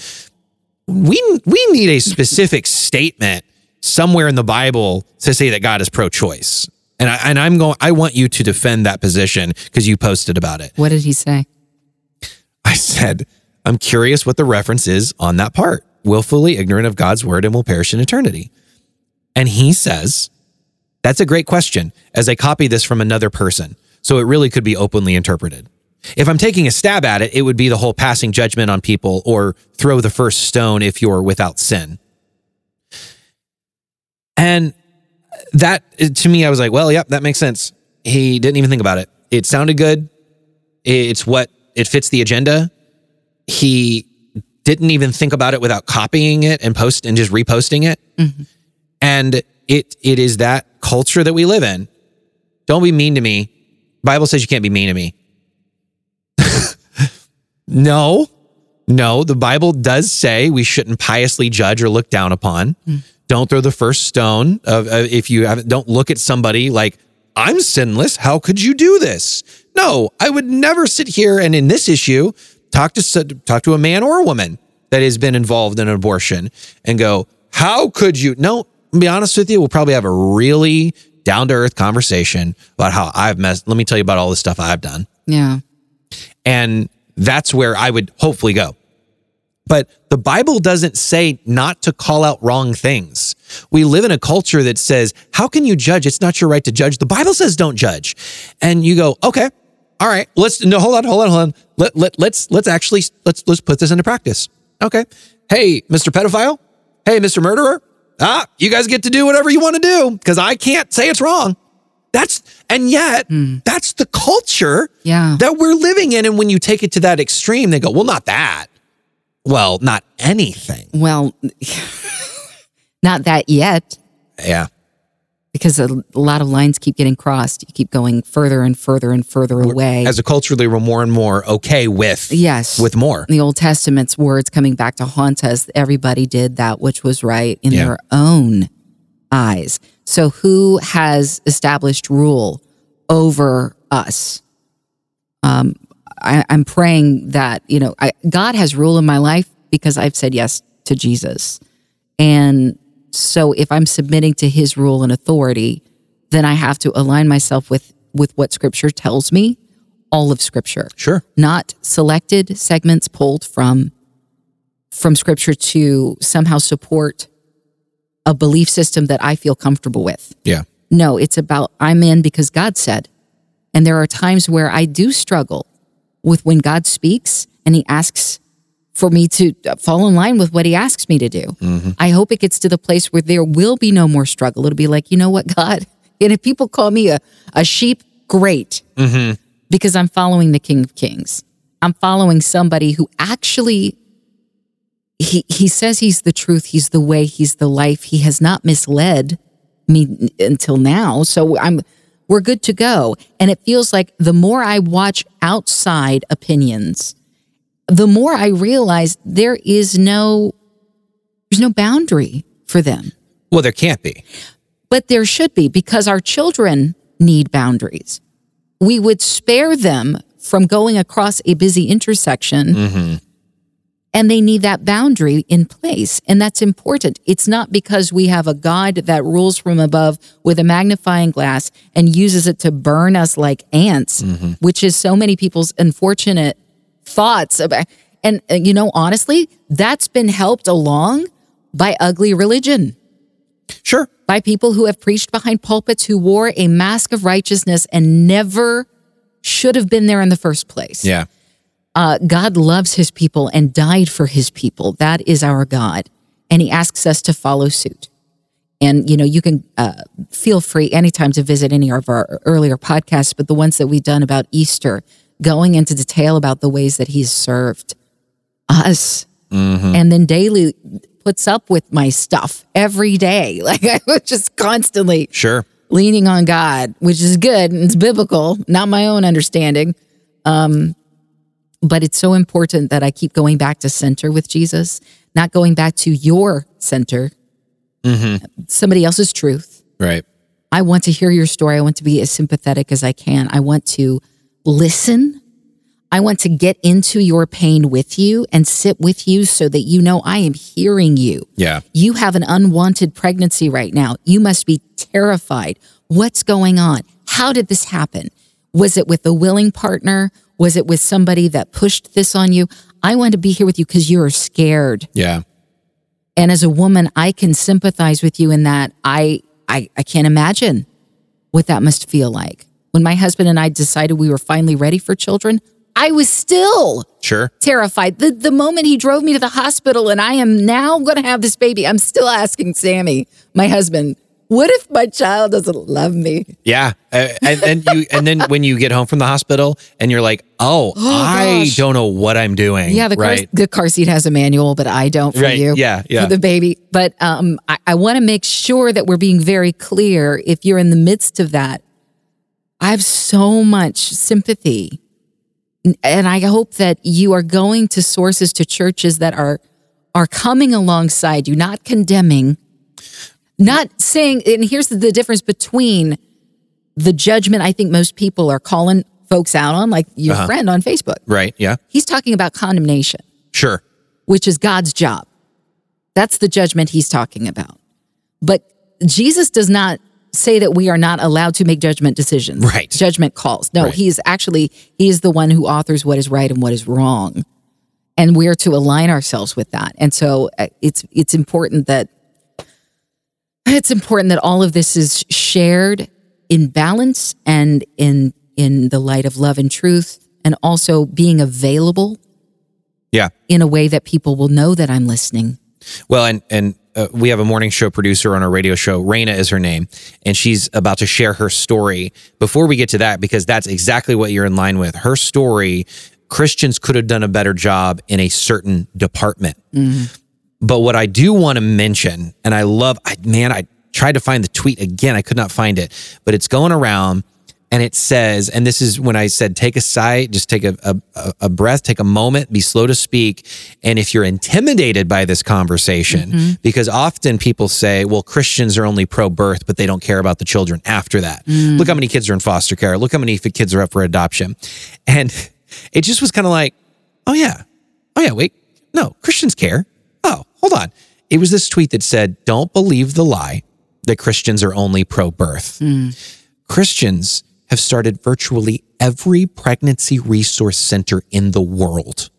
We we need a specific statement somewhere in the Bible to say that God is pro-choice. And I and I'm going. I want you to defend that position because you posted about it. What did he say? I said, I'm curious what the reference is on that part. Willfully ignorant of God's word and will perish in eternity. And he says, That's a great question, as I copy this from another person. So it really could be openly interpreted. If I'm taking a stab at it, it would be the whole passing judgment on people or throw the first stone if you're without sin. And that to me, I was like, well, yep, that makes sense. He didn't even think about it. It sounded good. It's what it fits the agenda. He didn't even think about it without copying it and post and just reposting it. Mm-hmm. And it it is that culture that we live in. Don't be mean to me. Bible says you can't be mean to me. no. No, the Bible does say we shouldn't piously judge or look down upon. Mm. Don't throw the first stone of, uh, if you haven't, don't look at somebody like I'm sinless. How could you do this? No, I would never sit here and in this issue talk to talk to a man or a woman that has been involved in an abortion and go, "How could you?" No, to be honest with you, we'll probably have a really down to earth conversation about how I've messed. Let me tell you about all the stuff I've done. Yeah. And that's where I would hopefully go. But the Bible doesn't say not to call out wrong things. We live in a culture that says, how can you judge? It's not your right to judge. The Bible says don't judge. And you go, okay, all right, let's no, hold on, hold on, hold on. Let, let, let's let's actually let's let's put this into practice. Okay. Hey, Mr. Pedophile. Hey, Mr. Murderer. Ah, you guys get to do whatever you want to do because I can't say it's wrong. That's and yet that's the culture Yeah. that we're living in. And when you take it to that extreme, they go, well, not that. Well, not anything. Well, not that yet, Yeah. because a, a lot of lines keep getting crossed. You keep going further and further and further away. As a culturally, we're more and more okay with yes. with more. the Old Testament's words coming back to haunt us. Everybody did that which was right in Yeah. their own eyes. So who has established rule over us? Um, I, I'm praying that you know I, God has rule in my life because I've said yes to Jesus, and so if I'm submitting to His rule and authority, then I have to align myself with with what Scripture tells me, all of Scripture Sure. not selected segments pulled from from scripture to somehow support a belief system that I feel comfortable with. Yeah. No, it's about I'm in because God said. And there are times where I do struggle with when God speaks and he asks for me to uh, fall in line with what he asks me to do. Mm-hmm. I hope it gets to the place where there will be no more struggle. It'll be like, you know what, God? And if people call me a, a sheep, great mm-hmm. because I'm following the King of Kings. I'm following somebody who actually he he says he's the truth, he's the way, he's the life. He has not misled me until now. So I'm we're good to go. And it feels like the more I watch outside opinions, the more I realize there is no there's no boundary for them. Well, there can't be. But there should be because our children need boundaries. We would spare them from going across a busy intersection mm-hmm. And they need that boundary in place. And that's important. It's not because we have a God that rules from above with a magnifying glass and uses it to burn us like ants, which is so many people's unfortunate thoughts about. And, uh, you know, honestly, that's been helped along by ugly religion Sure. by people who have preached behind pulpits who wore a mask of righteousness and never should have been there in the first place. Yeah. Uh, God loves his people and died for his people. That is our God. And he asks us to follow suit. And, you know, you can uh, feel free anytime to visit any of our earlier podcasts, but the ones that we've done about Easter, going into detail about the ways that he's served us and then daily puts up with my stuff every day. Like I was just constantly Sure. leaning on God, which is good and it's biblical, not my own understanding. Um, but it's so important that I keep going back to center with Jesus, not going back to your center, mm-hmm. somebody else's truth. Right. I want to hear your story. I want to be as sympathetic as I can. I want to listen. I want to get into your pain with you and sit with you so that you know I am hearing you. Yeah. You have an unwanted pregnancy right now. You must be terrified. What's going on? How did this happen? Was it with a willing partner? Was it with somebody that pushed this on you? I want to be here with you because you're scared. Yeah. And as a woman, I can sympathize with you in that I, I, I can't imagine what that must feel like. When my husband and I decided we were finally ready for children, I was still Sure. terrified. The the moment he drove me to the hospital and I am now going to have this baby, I'm still asking Sammy, my husband, what if my child doesn't love me? Yeah. Uh, and then you and then when you get home from the hospital and you're like, "Oh, I gosh. don't know what I'm doing." Yeah, the car, the car seat has a manual, but I don't for Right, you. yeah, yeah. For the baby. But um, I, I want to make sure that we're being very clear. If you're in the midst of that, I have so much sympathy. And I hope that you are going to sources to churches that are are coming alongside you, not condemning, not saying, and here's the, difference between the judgment I think most people are calling folks out on, like your Uh-huh. friend on Facebook. Right. Yeah. He's talking about condemnation, Sure. which is God's job. That's the judgment he's talking about. But Jesus does not say that we are not allowed to make judgment decisions, Right. Judgment calls. No, Right. he is actually he is the one who authors what is right and what is wrong, and we're to align ourselves with that. And so uh, it's it's important that it's important that all of this is shared in balance and in in the light of love and truth, and also being available Yeah. in a way that people will know that I'm listening. Well, and and uh, we have a morning show producer on our radio show. Raina is her name, and she's about to share her story. Before we get to that, because that's exactly what you're in line with. Her story. Christians could have done a better job in a certain department. But what I do want to mention, and I love, I, man, I tried to find the tweet again. I could not find it, but it's going around and it says, and this is when I said, take a sigh, just take a, a, a breath, take a moment, be slow to speak. And if you're intimidated by this conversation, mm-hmm. because often people say, well, Christians are only pro birth, but they don't care about the children after that. Mm. Look how many kids are in foster care. Look how many kids are up for adoption. And it just was kind of like, oh, yeah. Oh, yeah. Wait. No, Christians care. Hold on. It was this tweet that said, Don't believe the lie that Christians are only pro birth. Christians have started virtually every pregnancy resource center in the world.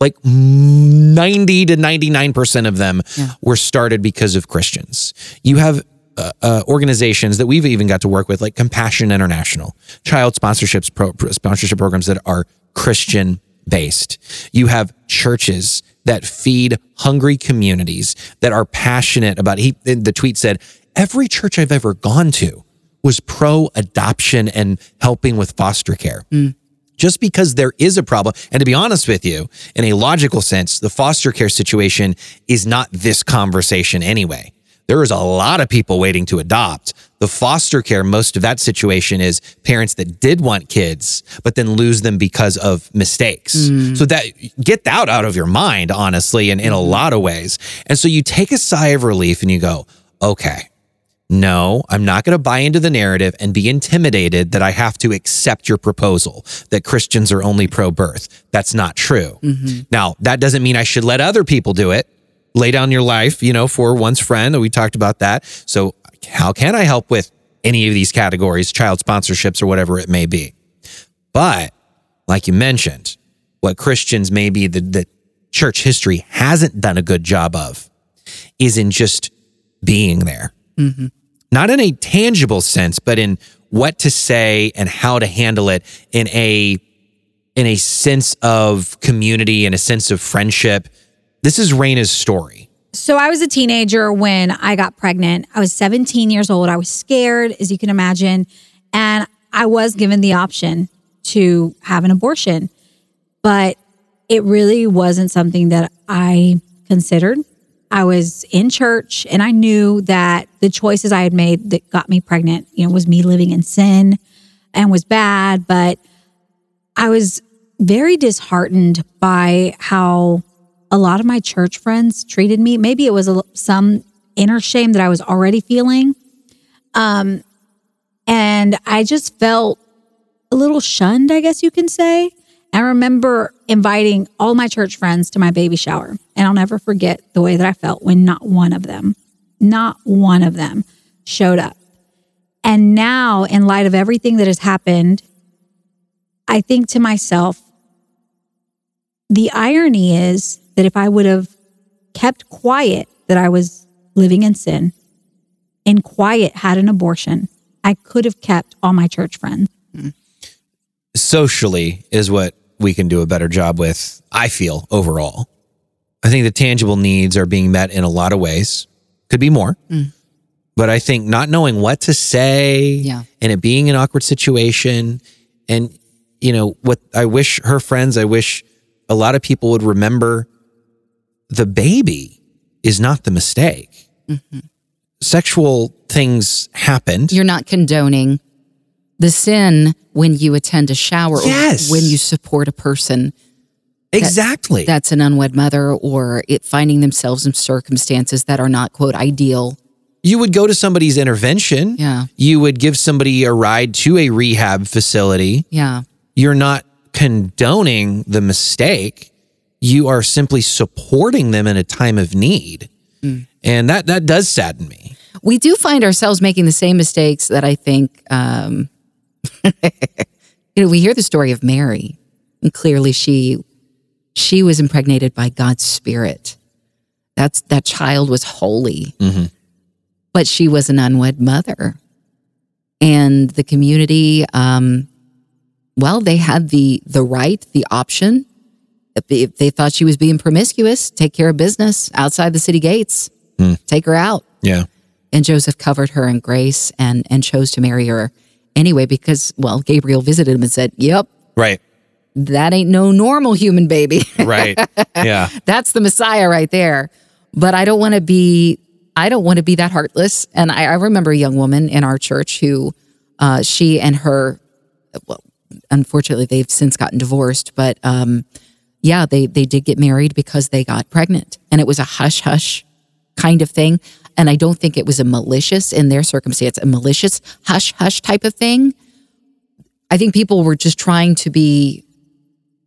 Like 90 to 99% of them were started because of Christians. You have uh, uh, organizations that we've even got to work with, like Compassion International, child sponsorships pro, pro- sponsorship programs that are Christian based. You have churches that feed hungry communities that are passionate about. He the tweet said, "Every church I've ever gone to was pro adoption and helping with foster care." Hmm. just because there is a problem. And to be honest with you, in a logical sense, the foster care situation is not this conversation anyway. There is a lot of people waiting to adopt. The foster care, most of that situation is parents that did want kids, but then lose them because of mistakes. Mm. So that get that out of your mind, honestly, and in a mm-hmm. lot of ways. And so you take a sigh of relief and you go, okay, no, I'm not going to buy into the narrative and be intimidated that I have to accept your proposal that Christians are only pro birth. That's not true. Mm-hmm. Now, that doesn't mean I should let other people do it. Lay down your life, you know, for one's friend. We talked about that. So, how can I help with any of these categories, child sponsorships or whatever it may be? But, like you mentioned, what Christians maybe the, the church history hasn't done a good job of is in just being there mm-hmm. not in a tangible sense, but in what to say and how to handle it in a in a sense of community and a sense of friendship. This is Raina's story. So I was a teenager when I got pregnant. I was 17 years old. I was scared, as you can imagine, and I was given the option to have an abortion, but it really wasn't something that I considered. I was in church and I knew that the choices I had made that got me pregnant, you know, was me living in sin and was bad, but I was very disheartened by how a lot of my church friends treated me. Maybe it was a, some inner shame that I was already feeling. Um, and I just felt a little shunned, I guess you can say. I remember inviting all my church friends to my baby shower, and I'll never forget the way that I felt when not one of them, not one of them showed up. And now, in light of everything that has happened, I think to myself, the irony is that if I would have kept quiet that I was living in sin and quiet had an abortion, I could have kept all my church friends. Socially is what we can do a better job with, I feel, overall. I think the tangible needs are being met in a lot of ways. Could be more. Mm. But I think not knowing what to say Yeah. and it being an awkward situation and you know what I wish her friends, I wish a lot of people would remember the baby is not the mistake. Mm-hmm. Sexual things happened. You're not condoning the sin when you attend a shower Yes. or when you support a person exactly. that's an unwed mother or it finding themselves in circumstances that are not quote ideal. you would go to somebody's intervention. Yeah. You would give somebody a ride to a rehab facility. Yeah. You're not condoning the mistake. You are simply supporting them in a time of need. And that that does sadden me. we do find ourselves making the same mistakes that I think, um, you know, we hear the story of Mary, and clearly she she was impregnated by God's Spirit. That's that child was holy, but she was an unwed mother, and the community, um, well, they had the the right, the option. If they- thought she was being promiscuous, take care of business outside the city gates, take her out Yeah. and Joseph covered her in grace and and chose to marry her anyway because well Gabriel visited him and said, "Yep, Right. that ain't no normal human baby. Right. yeah. That's the Messiah right there." But I don't want to be I don't want to be that heartless. And I, I remember a young woman in our church who uh, she and her well, unfortunately they've since gotten divorced, but um, yeah, they they did get married because they got pregnant, and it was a hush hush kind of thing. And I don't think it was a malicious in their circumstance, a malicious hush hush type of thing. I think people were just trying to be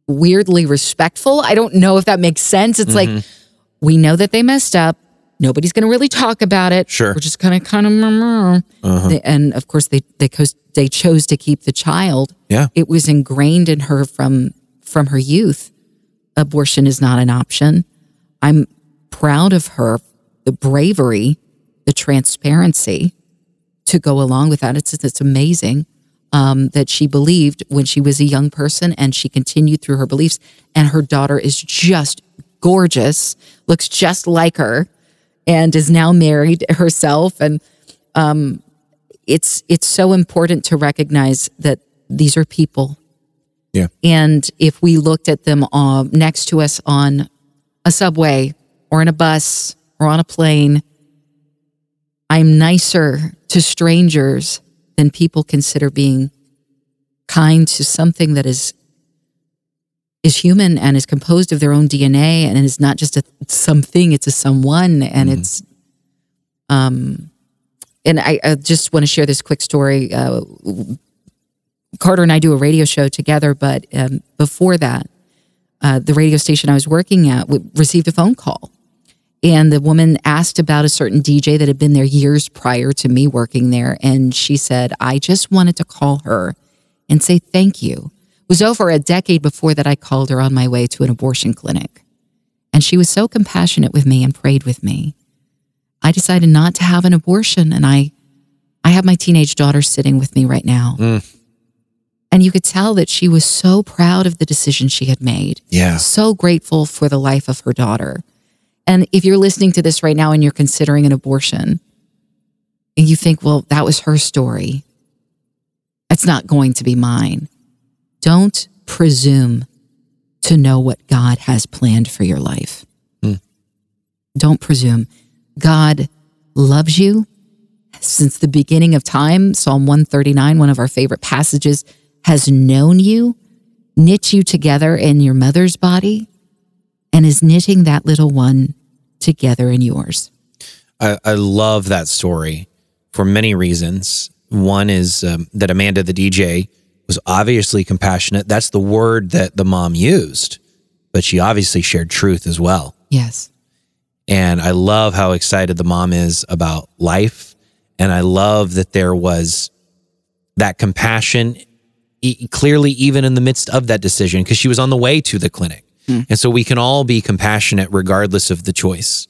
weirdly respectful. I don't know if that makes sense. It's like mm-hmm. we know that they messed up. Nobody's going to really talk about it. Sure. we're just kind of kind of. They- And of course, they they chose, they chose to keep the child. Yeah. it was ingrained in her from from her youth. Abortion is not an option. I'm proud of her, the bravery, the transparency to go along with that. It's it's amazing um, that she believed when she was a young person, and she continued through her beliefs. And her daughter is just gorgeous, looks just like her, and is now married herself. And um, it's it's so important to recognize that these are people. Yeah. And if we looked at them uh, next to us on a subway or in a bus or on a plane, I'm nicer to strangers than people consider being kind to something that is is human and is composed of their own DNA and is not just a something, it's a someone and it's um and I, I just want to share this quick story. Uh, Carter and I do a radio show together, but um, before that, uh, the radio station I was working at received a phone call. And the woman asked about a certain DJ that had been there years prior to me working there. And she said, I just wanted to call her and say thank you. It was over a decade before that I called her on my way to an abortion clinic. And she was so compassionate with me and prayed with me. I decided not to have an abortion and I I have my teenage daughter sitting with me right now. And you could tell that she was so proud of the decision she had made. Yeah. So grateful for the life of her daughter. And if you're listening to this right now and you're considering an abortion, and you think, well, that was her story, it's not going to be mine. Don't presume to know what God has planned for your life. Hmm. Don't presume. God loves you since the beginning of time. Psalm 139, one of our favorite passages, has known you, knit you together in your mother's body, and is knitting that little one together in yours. I, I love that story for many reasons. One is um, that Amanda, the DJ, was obviously compassionate. That's the word that the mom used, but she obviously shared truth as well. Yes. And I love how excited the mom is about life. And I love that there was that compassion e- clearly, even in the midst of that decision, because she was on the way to the clinic. And so we can all be compassionate regardless of the choice.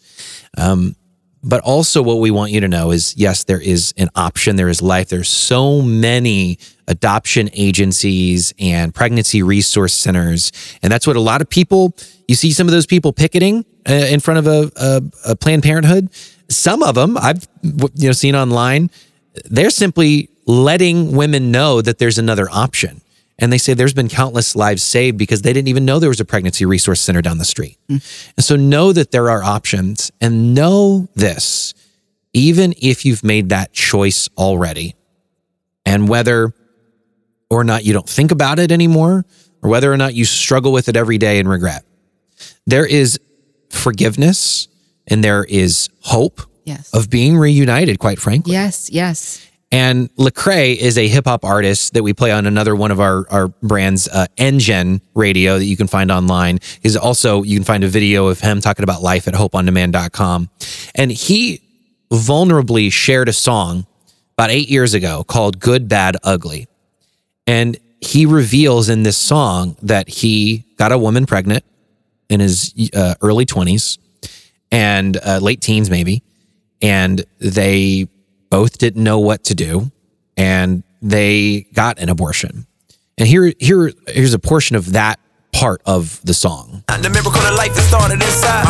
Um, but also, what we want you to know is yes, there is an option, there is life. There's so many adoption agencies and pregnancy resource centers. And that's what a lot of people, you see some of those people picketing uh, in front of a, a, a Planned Parenthood. Some of them I've you know seen online, they're simply letting women know that there's another option. And they say there's been countless lives saved because they didn't even know there was a pregnancy resource center down the street. Mm. And so know that there are options and know this, even if you've made that choice already, and whether or not you don't think about it anymore, or whether or not you struggle with it every day and regret, there is forgiveness and there is hope Yes. of being reunited, quite frankly. Yes. Yes. And Lecrae is a hip hop artist that we play on another one of our, our brands, uh, Engine Radio, that you can find online. Is also, you can find a video of him talking about life at hopeondemand.com. And he vulnerably shared a song about eight years ago called Good, Bad, Ugly. And he reveals in this song that he got a woman pregnant in his uh, early 20s and uh, late teens, maybe. And they both didn't know what to do and they got an abortion. And here, here, here's a portion of that part of the song. The miracle of life that started inside.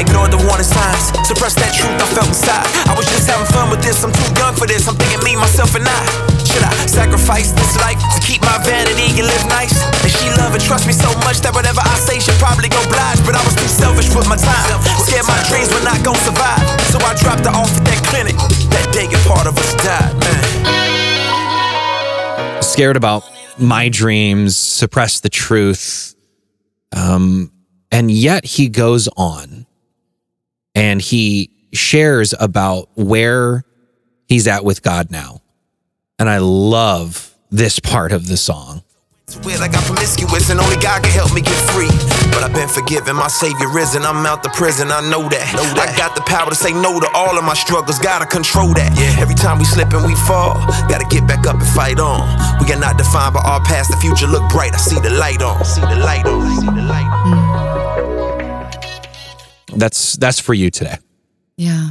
Ignored the warning signs. Suppressed that truth I felt inside. I was just having fun with this. I'm too young for this. I'm thinking me, myself, and I. Should I sacrifice this life to keep my vanity and live nice? And she love and trust me so much that whatever I say should probably go oblige. But I was too selfish with my time. Scared my dreams were not gonna survive. So I dropped her off at that clinic. That day a part of us died, man. Scared about my dreams, suppress the truth. Um, and yet he goes on and he shares about where he's at with God now. And I love this part of the song. It's weird, I got promiscuous and only God can help me get free. But I've been forgiven, my savior risen. I'm out the prison, I know that. I got the power to say no to all of my struggles, gotta control that. Yeah. Every time we slip and we fall, gotta get back up and fight on. We are not defined by our past, the future look bright. I see the light on. See the light on. See the light on. Hmm. That's that's for you today. Yeah.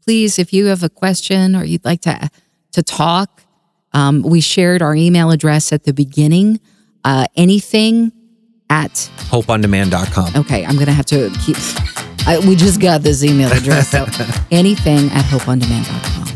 Please, if you have a question or you'd like to to talk, um, we shared our email address at the beginning. Uh, anything at Hopeondemand.com. okay, I'm gonna have to keep. I, we just got this email address, so anything at hopeondemand.com.